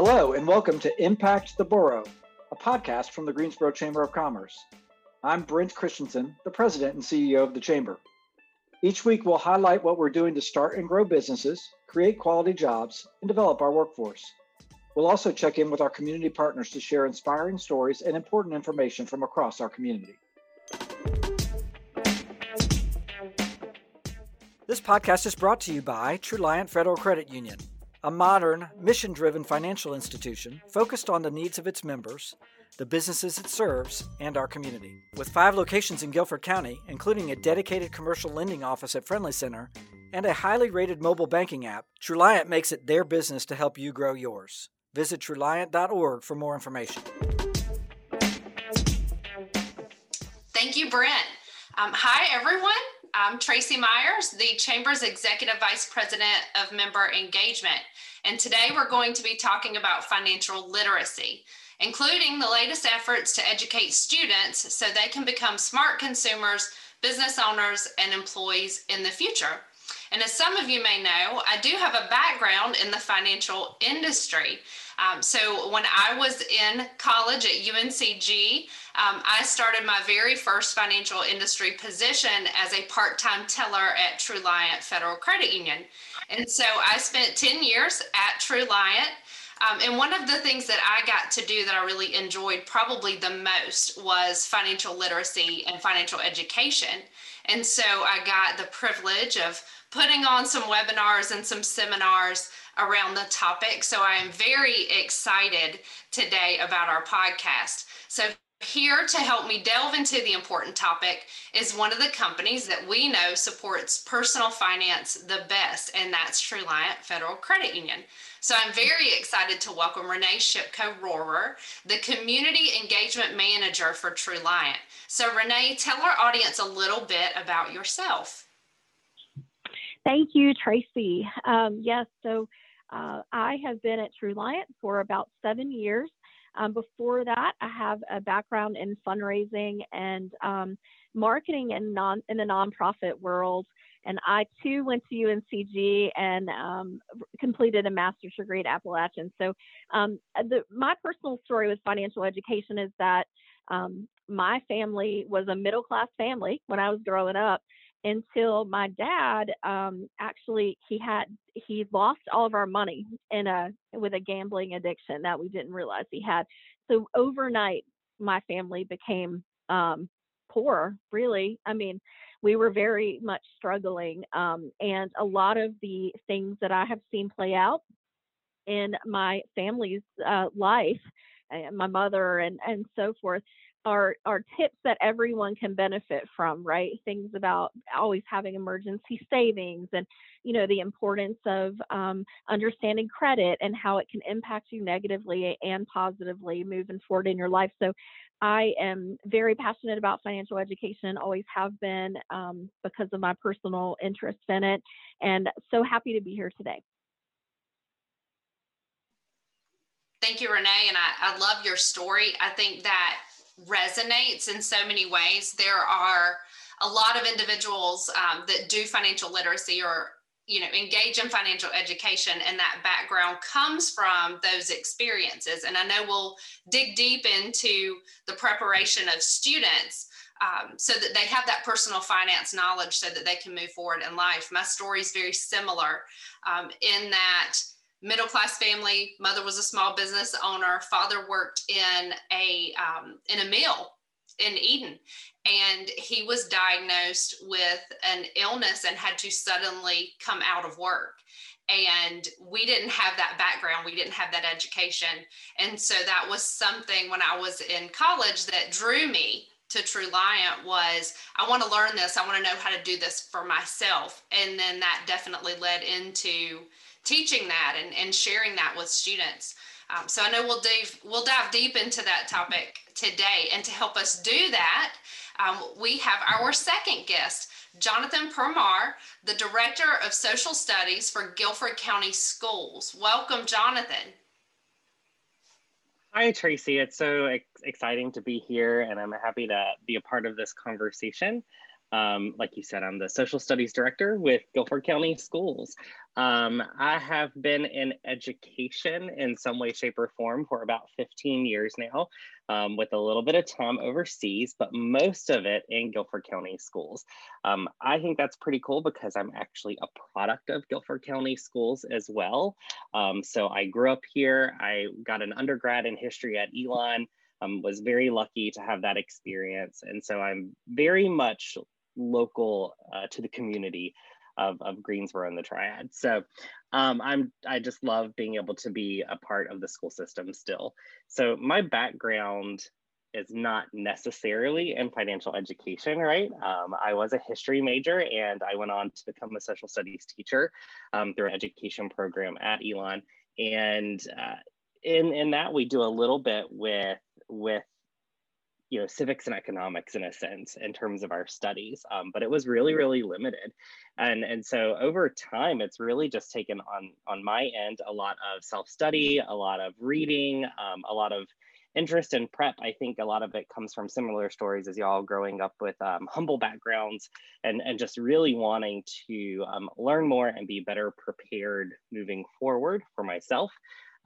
Hello, and welcome to Impact the Boro, a podcast from the Greensboro Chamber of Commerce. I'm Brent Christensen, the president and CEO of the Chamber. Each week, we'll highlight what we're doing to start and grow businesses, create quality jobs, and develop our workforce. We'll also check in with our community partners to share inspiring stories and important information from across our community. This podcast is brought to you by Truliant Federal Credit Union, a modern, mission driven financial institution focused on the needs of its members, the businesses it serves, and our community. With five locations in Guilford County, including a dedicated commercial lending office at Friendly Center and a highly rated mobile banking app, Truliant makes it their business to help you grow yours. Visit Truliant.org for more information. Thank you, Brent. Um, hi, everyone. I'm Tracy Myers, the Chamber's Executive Vice President of Member Engagement. And today we're going to be talking about financial literacy, including the latest efforts to educate students so they can become smart consumers, business owners, and employees in the future. And as some of you may know, I do have a background in the financial industry. Um, so when I was in college at UNCG, um, I started my very first financial industry position as a part-time teller at Truliant Federal Credit Union. And so I spent 10 years at Truliant. Um, and one of the things that I got to do that I really enjoyed probably the most was financial literacy and financial education. And so I got the privilege of putting on some webinars and some seminars around the topic. So I am very excited today about our podcast. So here to help me delve into the important topic is one of the companies that we know supports personal finance the best, and that's Truliant Federal Credit Union. So I'm very excited to welcome Renee Shipko Rohrer, the Community Engagement Manager for Truliant. So Renee, tell our audience a little bit about yourself. Thank you, Tracy. Um, yes, so uh, I have been at Truliant for about seven years. Um, before that, I have a background in fundraising and um, marketing in non in the nonprofit world. And I too went to UNCG and um, completed a master's degree at Appalachian. So, um, the, my personal story with financial education is that um, my family was a middle class family when I was growing up until my dad um, actually he had he lost all of our money in a with a gambling addiction that we didn't realize he had. So overnight my family became um, poor really. I mean we were very much struggling um, and a lot of the things that i have seen play out in my family's uh, life and my mother and and so forth are are tips that everyone can benefit from right things about always having emergency savings and you know the importance of um, understanding credit and how it can impact you negatively and positively moving forward in your life so i am very passionate about financial education always have been um, because of my personal interest in it and so happy to be here today Thank you, Renee. And I, I love your story. I think that resonates in so many ways. There are a lot of individuals um, that do financial literacy or you know engage in financial education and that background comes from those experiences and i know we'll dig deep into the preparation of students um, so that they have that personal finance knowledge so that they can move forward in life my story is very similar um, in that middle class family. Mother was a small business owner. Father worked in a um, in a mill in Eden, and he was diagnosed with an illness and had to suddenly come out of work. And we didn't have that background. We didn't have that education. And so that was something when I was in college that drew me to Truliant was I want to learn this. I want to know how to do this for myself. And then that definitely led into teaching that and, and sharing that with students. Um, so I know we'll dive, we'll dive deep into that topic today. And to help us do that, um, we have our second guest, Jonathan Permar, the Director of Social Studies for Guilford County Schools. Welcome, Jonathan. Hi, Tracy. It's so ex- exciting to be here, and I'm happy to be a part of this conversation. Um, like you said, I'm the social studies director with Guilford County Schools. Um, I have been in education in some way, shape, or form for about 15 years now, um, with a little bit of time overseas, but most of it in Guilford County Schools. Um, I think that's pretty cool because I'm actually a product of Guilford County Schools as well. Um, so I grew up here. I got an undergrad in history at Elon. Um, was very lucky to have that experience. And so I'm very much local uh, to the community of, of Greensboro and the Triad. So um, I'm I just love being able to be a part of the school system still. So my background is not necessarily in financial education, right? Um, I was a history major and I went on to become a social studies teacher um, through an education program at Elon. And uh, in, in that, we do a little bit with, with you know civics and economics in a sense in terms of our studies um, but it was really really limited. And and so over time it's really just taken on on my end a lot of self-study a lot of reading um, a lot of interest in prep. I think a lot of it comes from similar stories as y'all growing up with um, humble backgrounds and and just really wanting to um, learn more and be better prepared moving forward for myself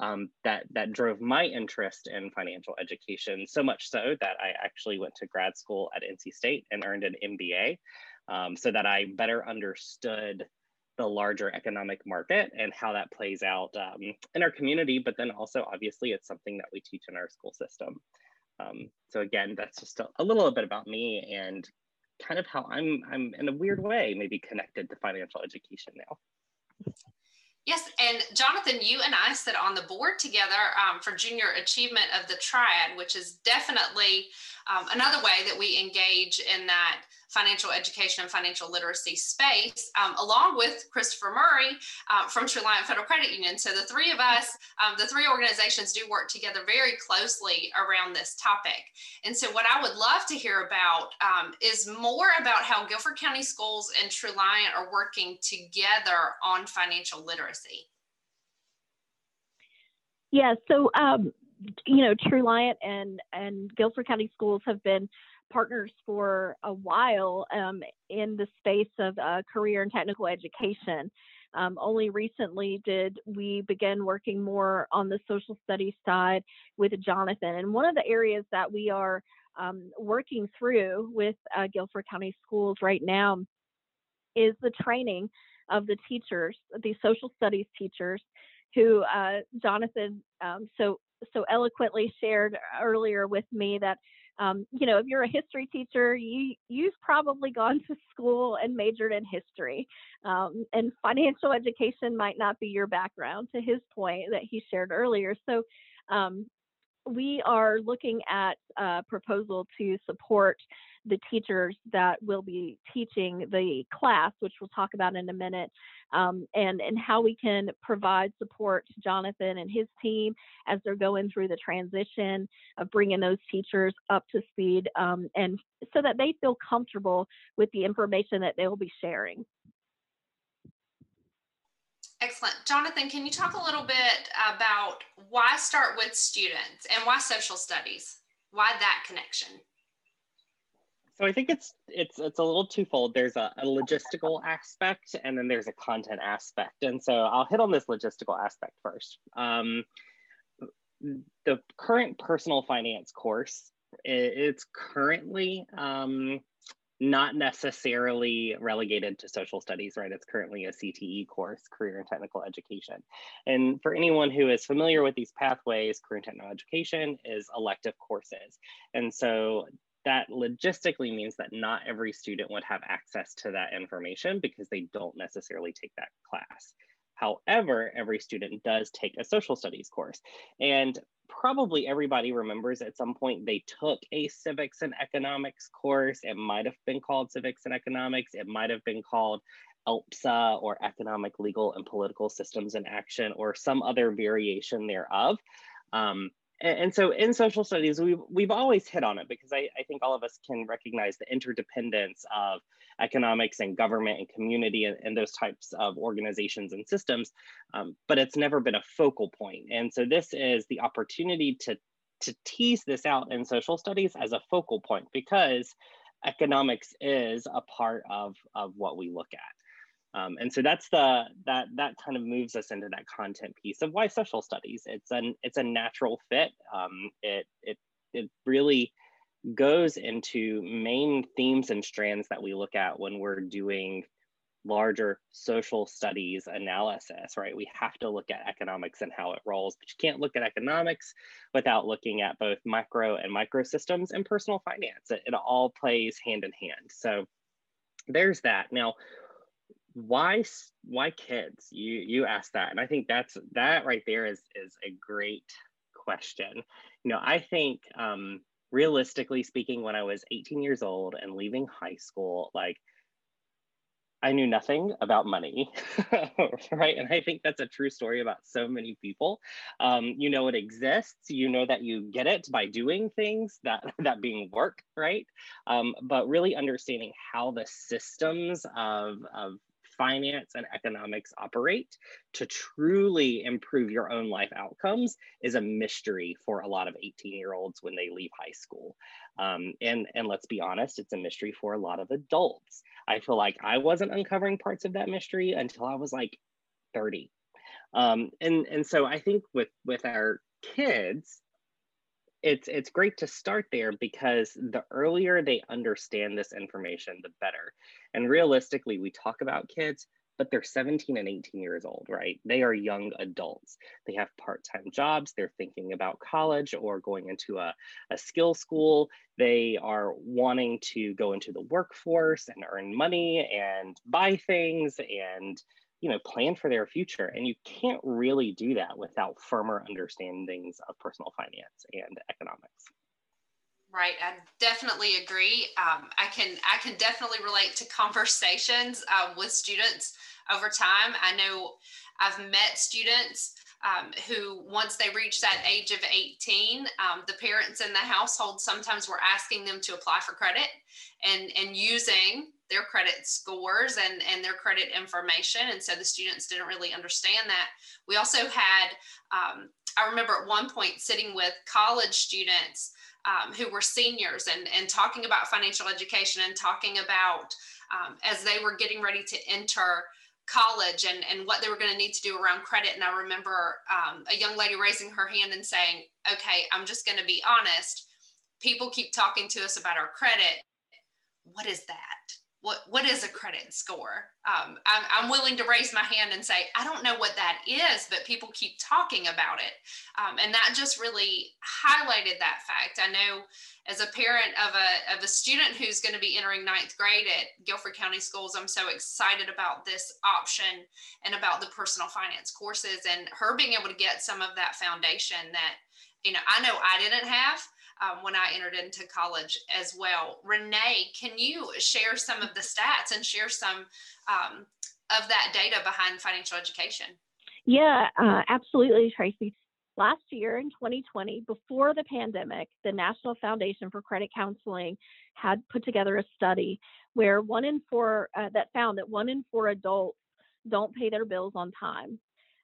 um, that that drove my interest in financial education so much so that I actually went to grad school at NC State and earned an MBA um, so that I better understood the larger economic market and how that plays out um, in our community, but then also obviously it's something that we teach in our school system. Um, so again, that's just a, a little bit about me and kind of how I'm I'm in a weird way maybe connected to financial education now. Yes, and Jonathan, you and I sit on the board together um, for Junior Achievement of the Triad, which is definitely um, another way that we engage in that financial education and financial literacy space, um, along with Christopher Murray uh, from Truliant Federal Credit Union. So the three of us, um, the three organizations do work together very closely around this topic. And so what I would love to hear about um, is more about how Guilford County Schools and Truliant are working together on financial literacy. Yeah, so um, you know, Truliant and and Guilford County Schools have been partners for a while um, in the space of uh, career and technical education. Um, only recently did we begin working more on the social studies side with Jonathan. And one of the areas that we are um, working through with uh, Guilford County Schools right now is the training of the teachers, the social studies teachers, who uh, Jonathan um, so so eloquently shared earlier with me that um, you know if you're a history teacher you you've probably gone to school and majored in history. Um, and financial education might not be your background to his point that he shared earlier. So um, we are looking at a proposal to support the teachers that will be teaching the class, which we'll talk about in a minute, um, and, and how we can provide support to Jonathan and his team as they're going through the transition of bringing those teachers up to speed um, and so that they feel comfortable with the information that they will be sharing. Excellent. Jonathan, can you talk a little bit about why start with students and why social studies? Why that connection? So I think it's it's it's a little twofold. There's a, a, logistical aspect and then there's a content aspect. And so I'll hit on this logistical aspect first. Um, the current personal finance course, it's currently um, not necessarily relegated to social studies, right? It's currently a CTE course, career and technical education. And for anyone who is familiar with these pathways, career and technical education is elective courses. And so that logistically means that not every student would have access to that information because they don't necessarily take that class. However, every student does take a social studies course. And probably everybody remembers at some point they took a civics and economics course. It might have been called civics and economics. It might have been called ELPSA or economic, legal, and political systems in action or some other variation thereof. Um, and, so in social studies, we've, we've always hit on it because I, I think all of us can recognize the interdependence of economics and government and community and, and those types of organizations and systems, um, but it's never been a focal point. And so this is the opportunity to, to tease this out in social studies as a focal point because economics is a part of, of what we look at. Um, and so that's the that that kind of moves us into that content piece of why social studies. It's an it's a natural fit. Um, it it it really goes into main themes and strands that we look at when we're doing larger social studies analysis, right? We have to look at economics and how it rolls, but you can't look at economics without looking at both micro and microsystems and personal finance. It, it all plays hand in hand. So there's that. Now, why why kids? You you asked that, and I think that's that right there is is a great question. You know, I think um, realistically speaking, when I was 18 years old and leaving high school, like I knew nothing about money, right? And I think that's a true story about so many people. Um, you know it exists. You know that you get it by doing things that that being work, right? Um, but really understanding how the systems of of finance and economics operate to truly improve your own life outcomes is a mystery for a lot of 18 year olds when they leave high school. Um, and, and let's be honest, it's a mystery for a lot of adults. I feel like I wasn't uncovering parts of that mystery until I was like 30. Um, and, and so I think with, with our kids, it's it's great to start there because the earlier they understand this information the better. And realistically we talk about kids but they're 17 and 18 years old right? They are young adults. They have part-time jobs. They're thinking about college or going into a, a skill school. They are wanting to go into the workforce and earn money and buy things and you know plan for their future and you can't really do that without firmer understandings of personal finance and economics. Right i definitely agree. Um, i can i can definitely relate to conversations um, with students over time. I know i've met students um, who once they reach that age of 18 um, the parents in the household sometimes were asking them to apply for credit and and using their credit scores and, and their credit information. And so the students didn't really understand that. We also had, um, I remember at one point sitting with college students um, who were seniors and, and talking about financial education and talking about um, as they were getting ready to enter college and, and what they were going to need to do around credit. And I remember um, a young lady raising her hand and saying, okay, I'm just going to be honest. People keep talking to us about our credit. What is that? What what is a credit score? Um, I'm, I'm, willing to raise my hand and say i don't know what that is but people keep talking about it. Um, and that just really highlighted that fact. I know as a parent of a, of a student who's going to be entering ninth grade at guilford county schools i'm so excited about this option and about the personal finance courses and her being able to get some of that foundation that you know i know i didn't have um, when I entered into college as well. Renee, can you share some of the stats and share some um, of that data behind financial education? Yeah, uh, absolutely, Tracy. Last year in 2020, before the pandemic, the National Foundation for Credit Counseling had put together a study where one in four uh, that found that one in four adults don't pay their bills on time.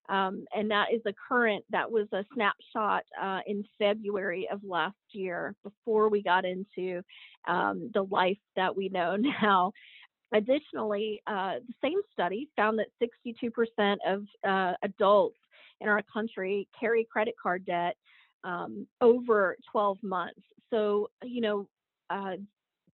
Um, and that is a current, that was a snapshot uh, in February of last year before we got into um, the life that we know now. Additionally, uh, the same study found that 62% of uh, adults in our country carry credit card debt um, over 12 months. So, you know, uh,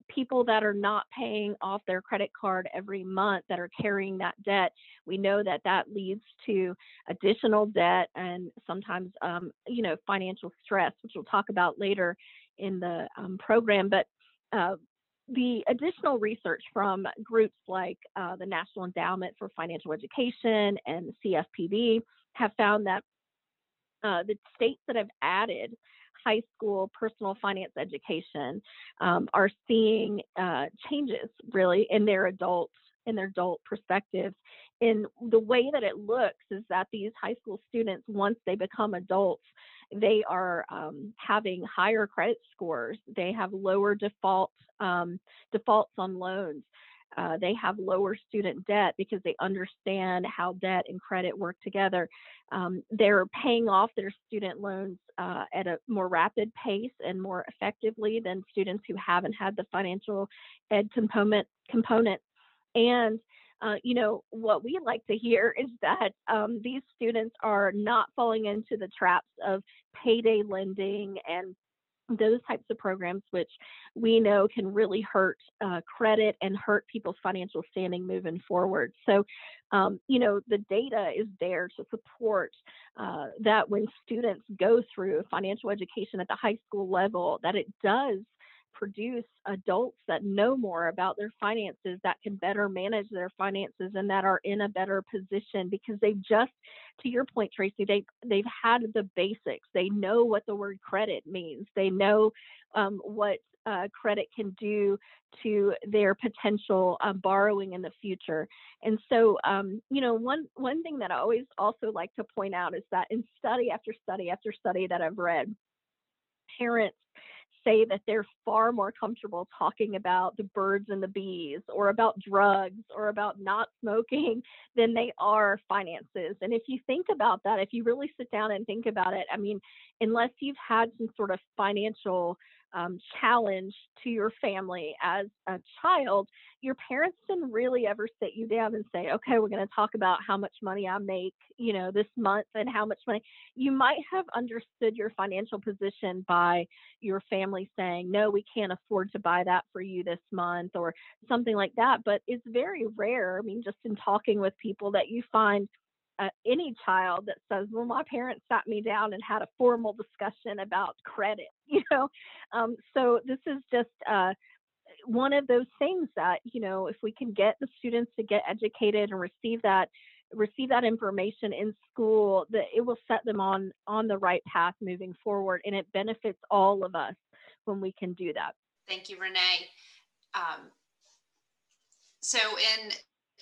people that are not paying off their credit card every month that are carrying that debt, we know that that leads to additional debt and sometimes, um, you know, financial stress, which we'll talk about later in the um, program. But uh, the additional research from groups like uh, the National Endowment for Financial Education and the CFPB have found that uh, the states that have added high school personal finance education um, are seeing uh, changes really in their adult in their adult perspectives. In the way that it looks is that these high school students once they become adults they are um, having higher credit scores. They have lower default um, defaults on loans uh, they have lower student debt because they understand how debt and credit work together. Um, they're paying off their student loans uh, at a more rapid pace and more effectively than students who haven't had the financial ed component component. And uh, you know, what we like to hear is that um, these students are not falling into the traps of payday lending and those types of programs, which we know can really hurt uh, credit and hurt people's financial standing moving forward. So, um, you know, the data is there to support uh, that when students go through financial education at the high school level, that it does produce adults that know more about their finances that can better manage their finances and that are in a better position because they've just to your point tracy they they've had the basics they know what the word credit means they know um, what uh, credit can do to their potential uh, borrowing in the future. And so, um, you know, one one thing that I always also like to point out is that in study after study after study that I've read, parents say that they're far more comfortable talking about the birds and the bees or about drugs or about not smoking than they are finances. And if you think about that, if you really sit down and think about it, I mean, unless you've had some sort of financial um, challenge to your family as a child, your parents didn't really ever sit you down and say, okay, we're going to talk about how much money I make, you know, this month and how much money. You might have understood your financial position by your family saying, no, we can't afford to buy that for you this month or something like that. But it's very rare. I mean, just in talking with people that you find uh, any child that says, "Well, my parents sat me down and had a formal discussion about credit," you know. Um, so this is just uh, one of those things that you know, if we can get the students to get educated and receive that receive that information in school, that it will set them on on the right path moving forward, and it benefits all of us when we can do that. Thank you, Renee. Um, so in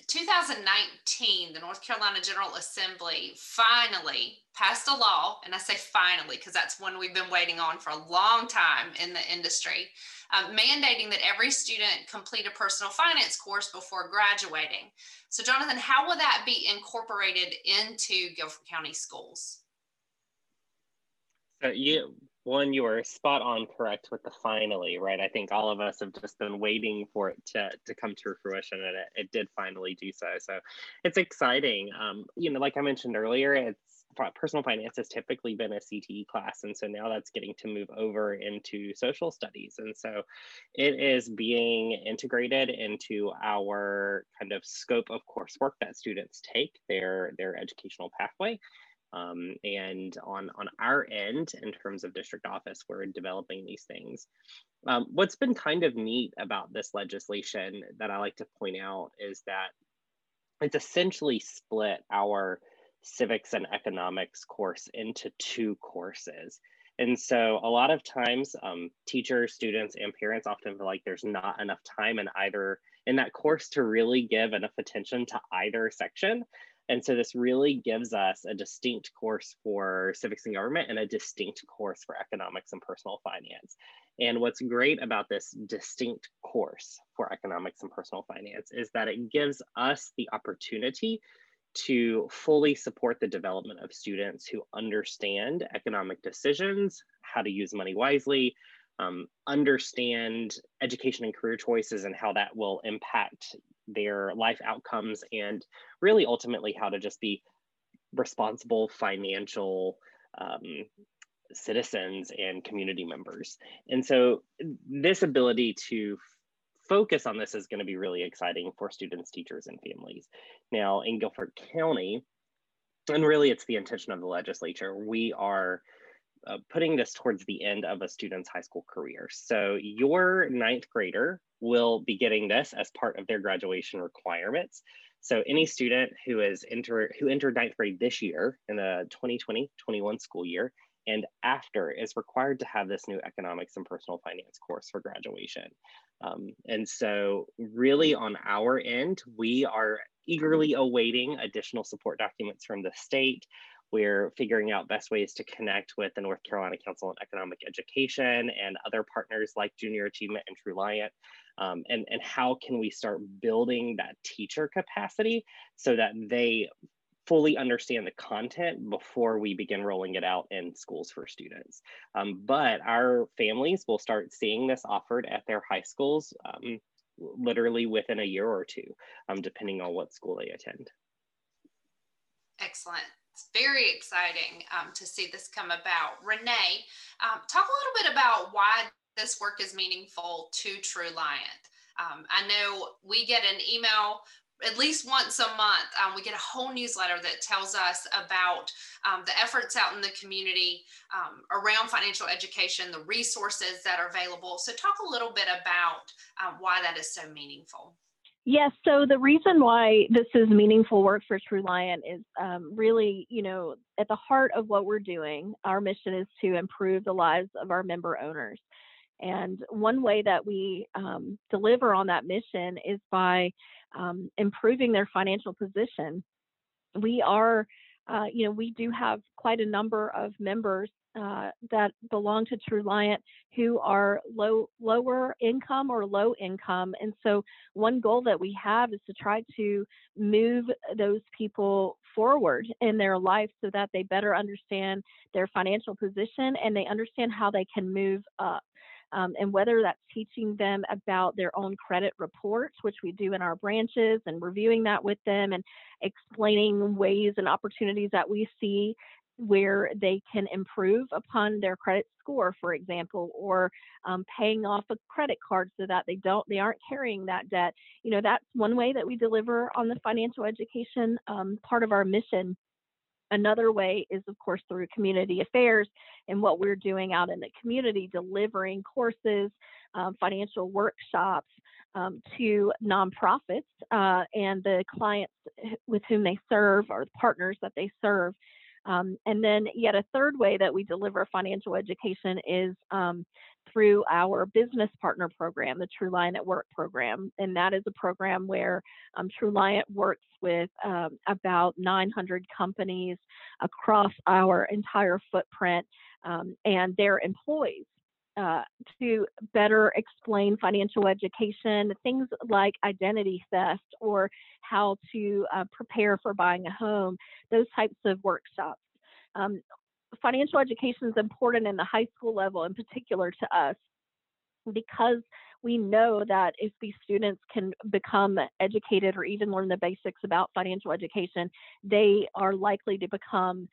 2019, the North Carolina General Assembly finally passed a law, and I say finally because that's one we've been waiting on for a long time in the industry, um, mandating that every student complete a personal finance course before graduating. So, Jonathan, how will that be incorporated into Guilford County schools? So you one, you are spot on correct with the finally, right? I think all of us have just been waiting for it to, to come to fruition and it, it did finally do so. So it's exciting. Um, you know, like I mentioned earlier, it's personal finance has typically been a CTE class. And so now that's getting to move over into social studies. And so it is being integrated into our kind of scope of coursework that students take, their, their educational pathway. Um, and on, on our end, in terms of district office, we're developing these things. Um, what's been kind of neat about this legislation that I like to point out is that it's essentially split our civics and economics course into two courses. And so a lot of times um, teachers, students, and parents often feel like there's not enough time in either in that course to really give enough attention to either section. And so this really gives us a distinct course for civics and government and a distinct course for economics and personal finance. And what's great about this distinct course for economics and personal finance is that it gives us the opportunity to fully support the development of students who understand economic decisions, how to use money wisely, um, understand education and career choices and how that will impact their life outcomes and really ultimately how to just be responsible financial um, citizens and community members. And so this ability to focus on this is going to be really exciting for students, teachers, and families. Now in Guilford County, and really it's the intention of the legislature, we are uh, putting this towards the end of a student's high school career. So your ninth grader will be getting this as part of their graduation requirements. So any student who is enter who entered ninth grade this year in the 2020-21 school year and after is required to have this new economics and personal finance course for graduation. Um, and so really on our end, we are eagerly awaiting additional support documents from the state. We're figuring out best ways to connect with the North Carolina Council on Economic Education and other partners like Junior Achievement and True Um, and, and how can we start building that teacher capacity so that they fully understand the content before we begin rolling it out in schools for students. Um, but our families will start seeing this offered at their high schools um, literally within a year or two, um, depending on what school they attend. Excellent. It's very exciting um, to see this come about. Renee, um, talk a little bit about why this work is meaningful to Truliant. Um, I know we get an email at least once a month, um, we get a whole newsletter that tells us about um, the efforts out in the community um, around financial education, the resources that are available. So, talk a little bit about um, why that is so meaningful. Yes, so the reason why this is meaningful work for Truliant is um, really, you know, at the heart of what we're doing. Our mission is to improve the lives of our member owners. And one way that we um, deliver on that mission is by um, improving their financial position. We are, uh, you know, we do have quite a number of members uh, that belong to Truliant who are low, lower income or low income, and so one goal that we have is to try to move those people forward in their life so that they better understand their financial position and they understand how they can move up um, and whether that's teaching them about their own credit reports, which we do in our branches, and reviewing that with them and explaining ways and opportunities that we see where they can improve upon their credit score, for example, or um, paying off a credit card so that they don't they aren't carrying that debt. You know, that's one way that we deliver on the financial education um, part of our mission Another way is, of course, through community affairs and what we're doing out in the community, delivering courses, um, financial workshops um, to nonprofits uh, and the clients with whom they serve or the partners that they serve. Um, and then, yet a third way that we deliver financial education is um, through our business partner program, the Truliant at Work program. And that is a program where um, Truliant works with um, about 900 companies across our entire footprint um, and their employees. Uh, to better explain financial education, things like identity theft or how to uh, prepare for buying a home, those types of workshops. Um, financial education is important in the high school level in particular to us because we know that if these students can become educated or even learn the basics about financial education, they are likely to become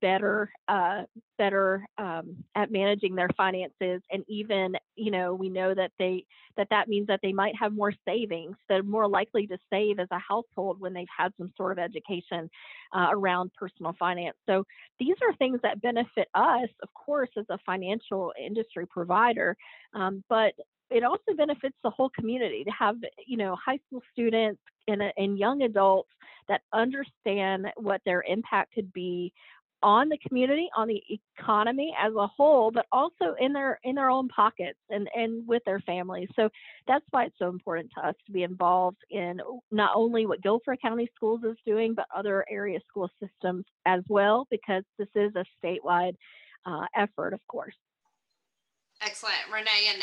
better uh, better um, at managing their finances and even you know we know that they that that means that they might have more savings. They're more likely to save as a household when they've had some sort of education uh, around personal finance. So these are things that benefit us of course as a financial industry provider um, but it also benefits the whole community to have you know high school students and, and young adults that understand what their impact could be on the community, on the economy as a whole, but also in their in their own pockets and and with their families. So that's why it's so important to us to be involved in not only what Guilford County Schools is doing, but other area school systems as well, because this is a statewide uh, effort, of course. Excellent, Renee. And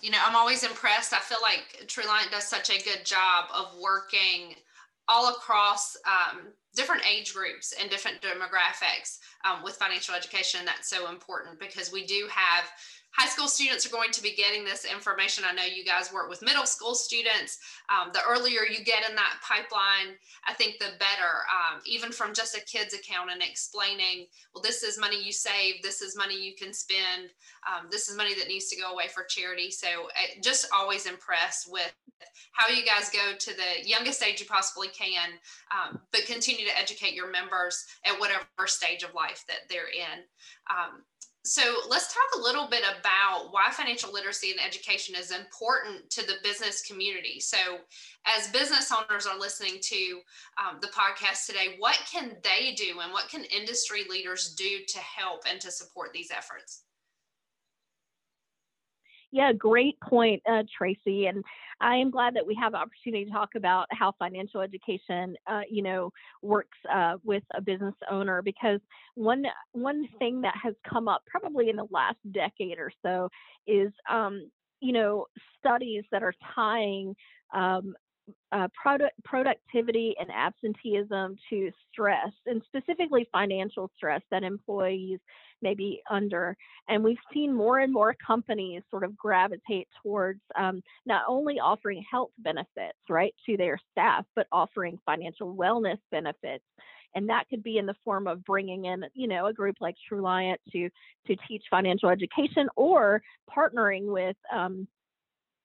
you know, I'm always impressed. I feel like Truliant does such a good job of working all across um, different age groups and different demographics um, with financial education. That's so important because we do have high school students are going to be getting this information. I know you guys work with middle school students. Um, the earlier you get in that pipeline, I think the better. Um, even from just a kid's account and explaining, well, this is money you save, this is money you can spend, um, this is money that needs to go away for charity. So uh, just always impressed with how you guys go to the youngest age you possibly can, um, but continue to educate your members at whatever stage of life that they're in. Um, so let's talk a little bit about why financial literacy and education is important to the business community. So, as business owners are listening to um, the podcast today, what can they do and what can industry leaders do to help and to support these efforts? Yeah, great point, uh, Tracy. And I am glad that we have the opportunity to talk about how financial education, uh, you know, works uh, with a business owner because one one thing that has come up probably in the last decade or so is, um, you know, studies that are tying um, uh, product, productivity and absenteeism to stress, and specifically financial stress that employees may be under. And we've seen more and more companies sort of gravitate towards um, not only offering health benefits, right, to their staff, but offering financial wellness benefits. And that could be in the form of bringing in, you know, a group like Truliant to to teach financial education, or partnering with um,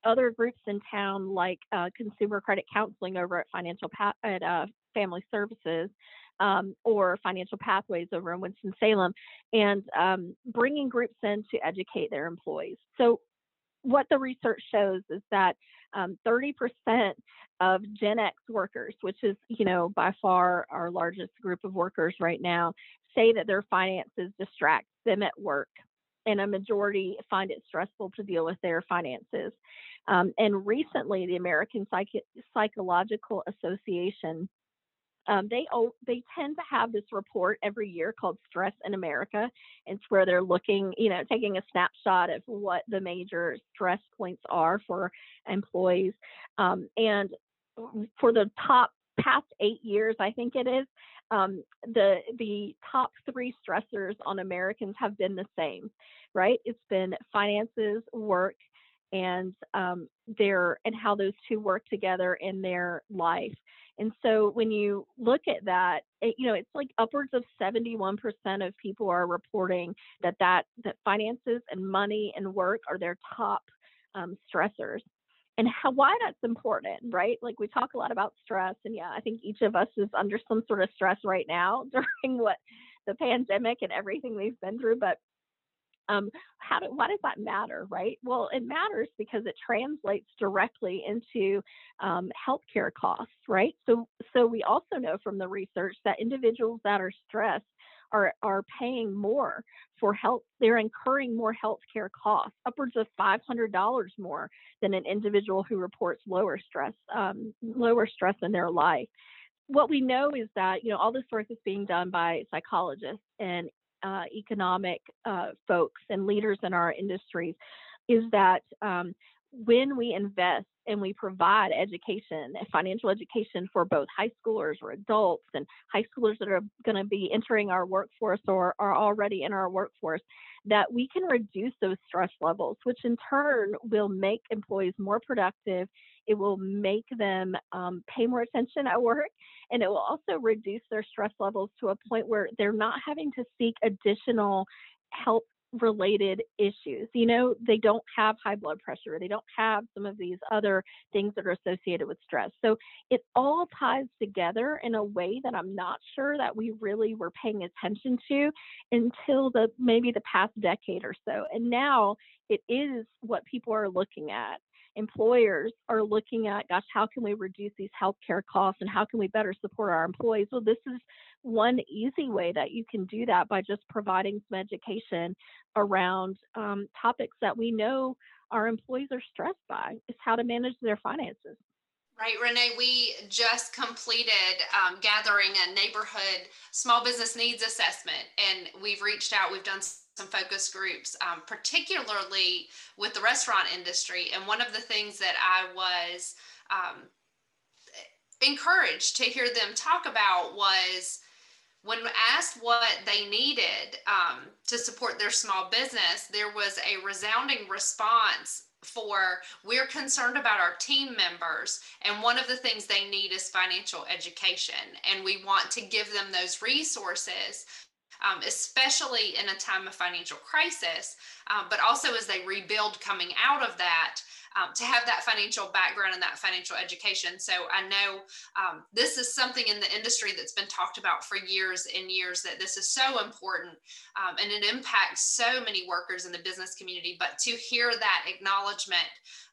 other groups in town like uh, consumer credit counseling over at financial pa- at uh, family services um, or financial pathways over in winston-salem and um, bringing groups in to educate their employees. So what the research shows is that um, 30% of gen x workers which is you know by far our largest group of workers right now say that their finances distract them at work and a majority find it stressful to deal with their finances. Um, and recently, the American Psych- Psychological Association um, they they tend to have this report every year called Stress in America. It's where they're looking, you know, taking a snapshot of what the major stress points are for employees. Um, and for the top past eight years, I think it is, um, the the top three stressors on Americans have been the same, right? It's been finances, work, and um, their and how those two work together in their life. And so when you look at that, it, you know, it's like upwards of 71% of people are reporting that that that finances and money and work are their top um, stressors and how why that's important, right? Like we talk a lot about stress, and yeah, I think each of us is under some sort of stress right now during what the pandemic and everything we've been through. But um, how do, why does that matter, right? Well, it matters because it translates directly into um, healthcare costs, right? So, so we also know from the research that individuals that are stressed are, are paying more for health. They're incurring more health care costs, upwards of $500 more than an individual who reports lower stress, um, lower stress in their life. What we know is that, you know, all this work is being done by psychologists and uh, economic uh, folks and leaders in our industries is that um, when we invest and we provide education, and financial education for both high schoolers or adults and high schoolers that are going to be entering our workforce or are already in our workforce, that we can reduce those stress levels, which in turn will make employees more productive. It will make them um, pay more attention at work, and it will also reduce their stress levels to a point where they're not having to seek additional help related issues. You know, they don't have high blood pressure, they don't have some of these other things that are associated with stress. So it all ties together in a way that I'm not sure that we really were paying attention to until the maybe the past decade or so. And now it is what people are looking at employers are looking at, gosh, how can we reduce these healthcare costs and how can we better support our employees? Well, this is one easy way that you can do that by just providing some education around um, topics that we know our employees are stressed by, is how to manage their finances. Right, Renee, we just completed um, gathering a neighborhood small business needs assessment, and we've reached out, we've done some focus groups, um, particularly with the restaurant industry. And one of the things that I was um, encouraged to hear them talk about was when asked what they needed um, to support their small business, there was a resounding response for we're concerned about our team members and one of the things they need is financial education and we want to give them those resources um, especially in a time of financial crisis, um, but also as they rebuild coming out of that. Um, to have that financial background and that financial education. So I know um, this is something in the industry that's been talked about for years and years that this is so important um, and it impacts so many workers in the business community. But to hear that acknowledgement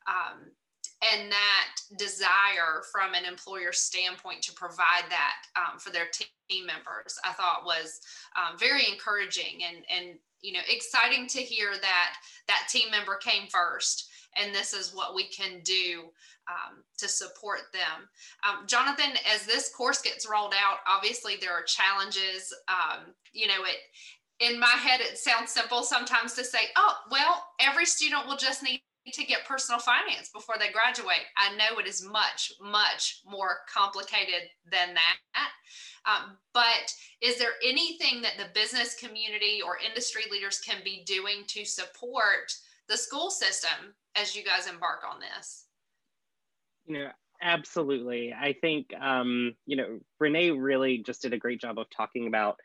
um, and that desire from an employer standpoint to provide that um, for their team members, I thought was um, very encouraging. And, and you know, exciting to hear that that team member came first and this is what we can do um, to support them. Um, Jonathan, as this course gets rolled out, obviously there are challenges. Um, you know, it in my head it sounds simple sometimes to say, oh, well, every student will just need to get personal finance before they graduate. I know it is much, much more complicated than that. Um, but is there anything that the business community or industry leaders can be doing to support the school system as you guys embark on this? You know, absolutely. I think, um, you know, Renee really just did a great job of talking about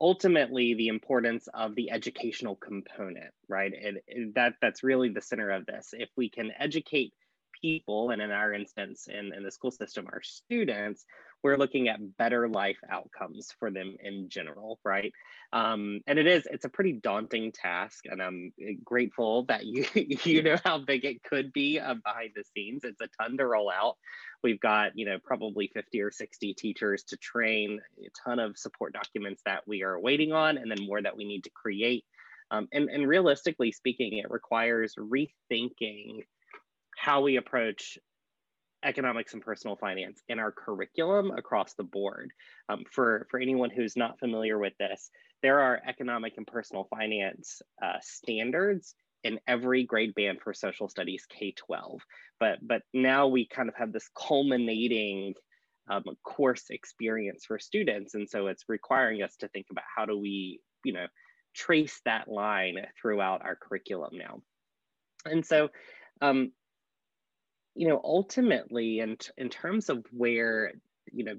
ultimately the importance of the educational component, right? It, it, that that's really the center of this. If we can educate people, and in our instance, in, in the school system, our students, we're looking at better life outcomes for them in general, right? Um, and it is, it's a pretty daunting task, and I'm grateful that you you know how big it could be uh, behind the scenes. It's a ton to roll out. We've got you know probably 50 or 60 teachers to train, a ton of support documents that we are waiting on, and then more that we need to create. Um, and, and realistically speaking, it requires rethinking how we approach economics and personal finance in our curriculum across the board. Um, for, for anyone who's not familiar with this, there are economic and personal finance uh, standards in every grade band for social studies K-12. But, but now we kind of have this culminating um, course experience for students. And so it's requiring us to think about how do we, you know, trace that line throughout our curriculum now. And so um, you know, ultimately, in, in terms of where, you know,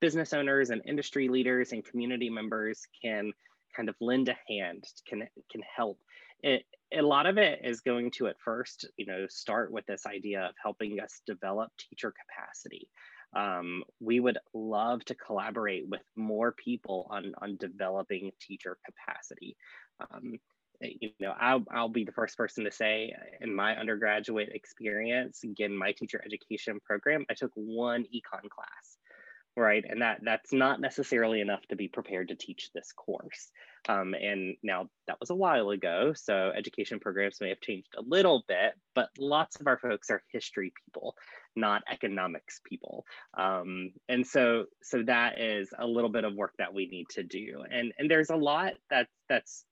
business owners and industry leaders and community members can kind of lend a hand, can, can help. It, a lot of it is going to at first, you know, start with this idea of helping us develop teacher capacity. Um, we would love to collaborate with more people on, on developing teacher capacity. Um, you know, I'll, I'll be the first person to say in my undergraduate experience, again, my teacher education program, I took one econ class, right? And that that's not necessarily enough to be prepared to teach this course. Um, and now that was a while ago, so education programs may have changed a little bit, but lots of our folks are history people, not economics people. Um, and so so that is a little bit of work that we need to do. And and there's a lot that that's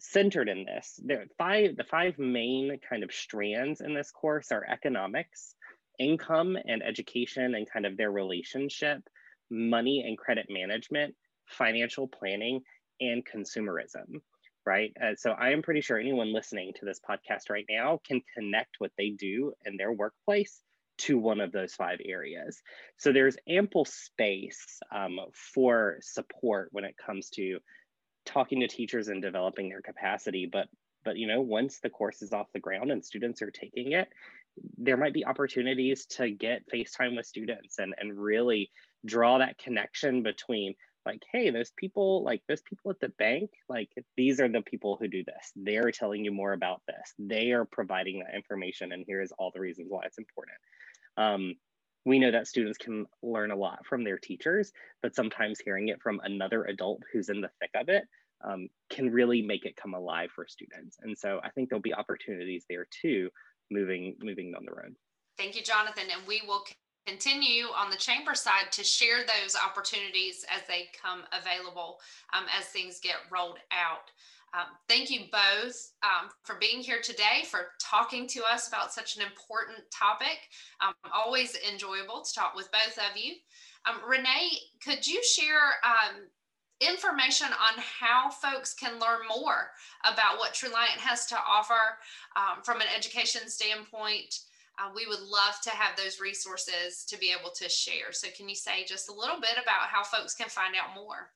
centered in this. There five the five main kind of strands in this course are economics, income and education and kind of their relationship, money and credit management, financial planning, and consumerism. Right. Uh, so I am pretty sure anyone listening to this podcast right now can connect what they do in their workplace to one of those five areas. So there's ample space um, for support when it comes to talking to teachers and developing their capacity but but you know once the course is off the ground and students are taking it there might be opportunities to get facetime with students and and really draw that connection between like hey those people like those people at the bank like these are the people who do this. They're telling you more about this. They are providing that information and here's all the reasons why it's important. Um, we know that students can learn a lot from their teachers, but sometimes hearing it from another adult who's in the thick of it um, can really make it come alive for students. And so I think there'll be opportunities there too, moving moving down the road. Thank you, Jonathan. And we will continue on the chamber side to share those opportunities as they come available um, as things get rolled out. Um, thank you both um, for being here today, for talking to us about such an important topic. Um, always enjoyable to talk with both of you. Um, Renee, could you share um, information on how folks can learn more about what Truliant has to offer um, from an education standpoint? Uh, we would love to have those resources to be able to share. So, can you say just a little bit about how folks can find out more?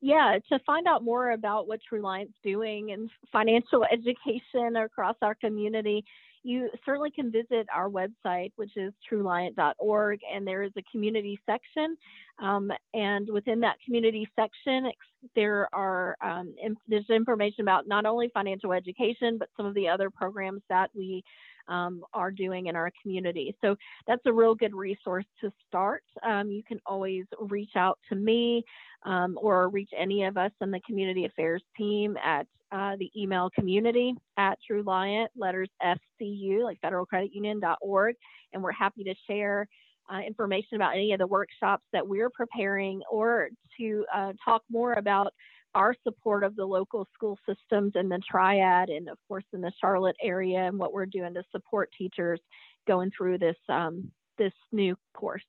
Yeah, to find out more about what Truliant's doing in financial education across our community, you certainly can visit our website, which is truliant.org, and there is a community section. Um, and within that community section, there are um, there's information about not only financial education, but some of the other programs that we um, are doing in our community. So that's a real good resource to start. Um, you can always reach out to me um, or reach any of us in the community affairs team at uh, the email community at Truliant, letters FCU, like Federal Credit Union.org. And we're happy to share uh, information about any of the workshops that we're preparing or to uh, talk more about our support of the local school systems and the triad and of course in the charlotte area and what we're doing to support teachers going through this um, this new course.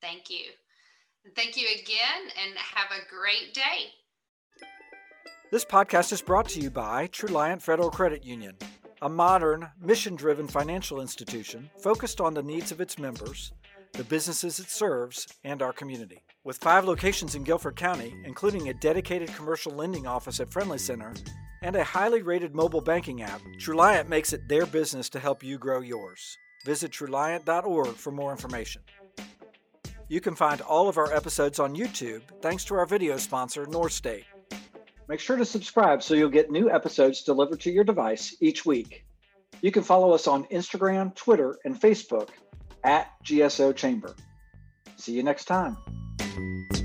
Thank you. Thank you again and have a great day. This podcast is brought to you by Truliant Federal Credit Union, a modern, mission driven financial institution focused on the needs of its members, the businesses it serves, and our community. With five locations in Guilford County, including a dedicated commercial lending office at Friendly Center and a highly rated mobile banking app, Truliant makes it their business to help you grow yours. Visit Truliant.org for more information. You can find all of our episodes on YouTube thanks to our video sponsor, North State. Make sure to subscribe so you'll get new episodes delivered to your device each week. You can follow us on Instagram, Twitter, and Facebook at GSO Chamber. See you next time. Mm-hmm.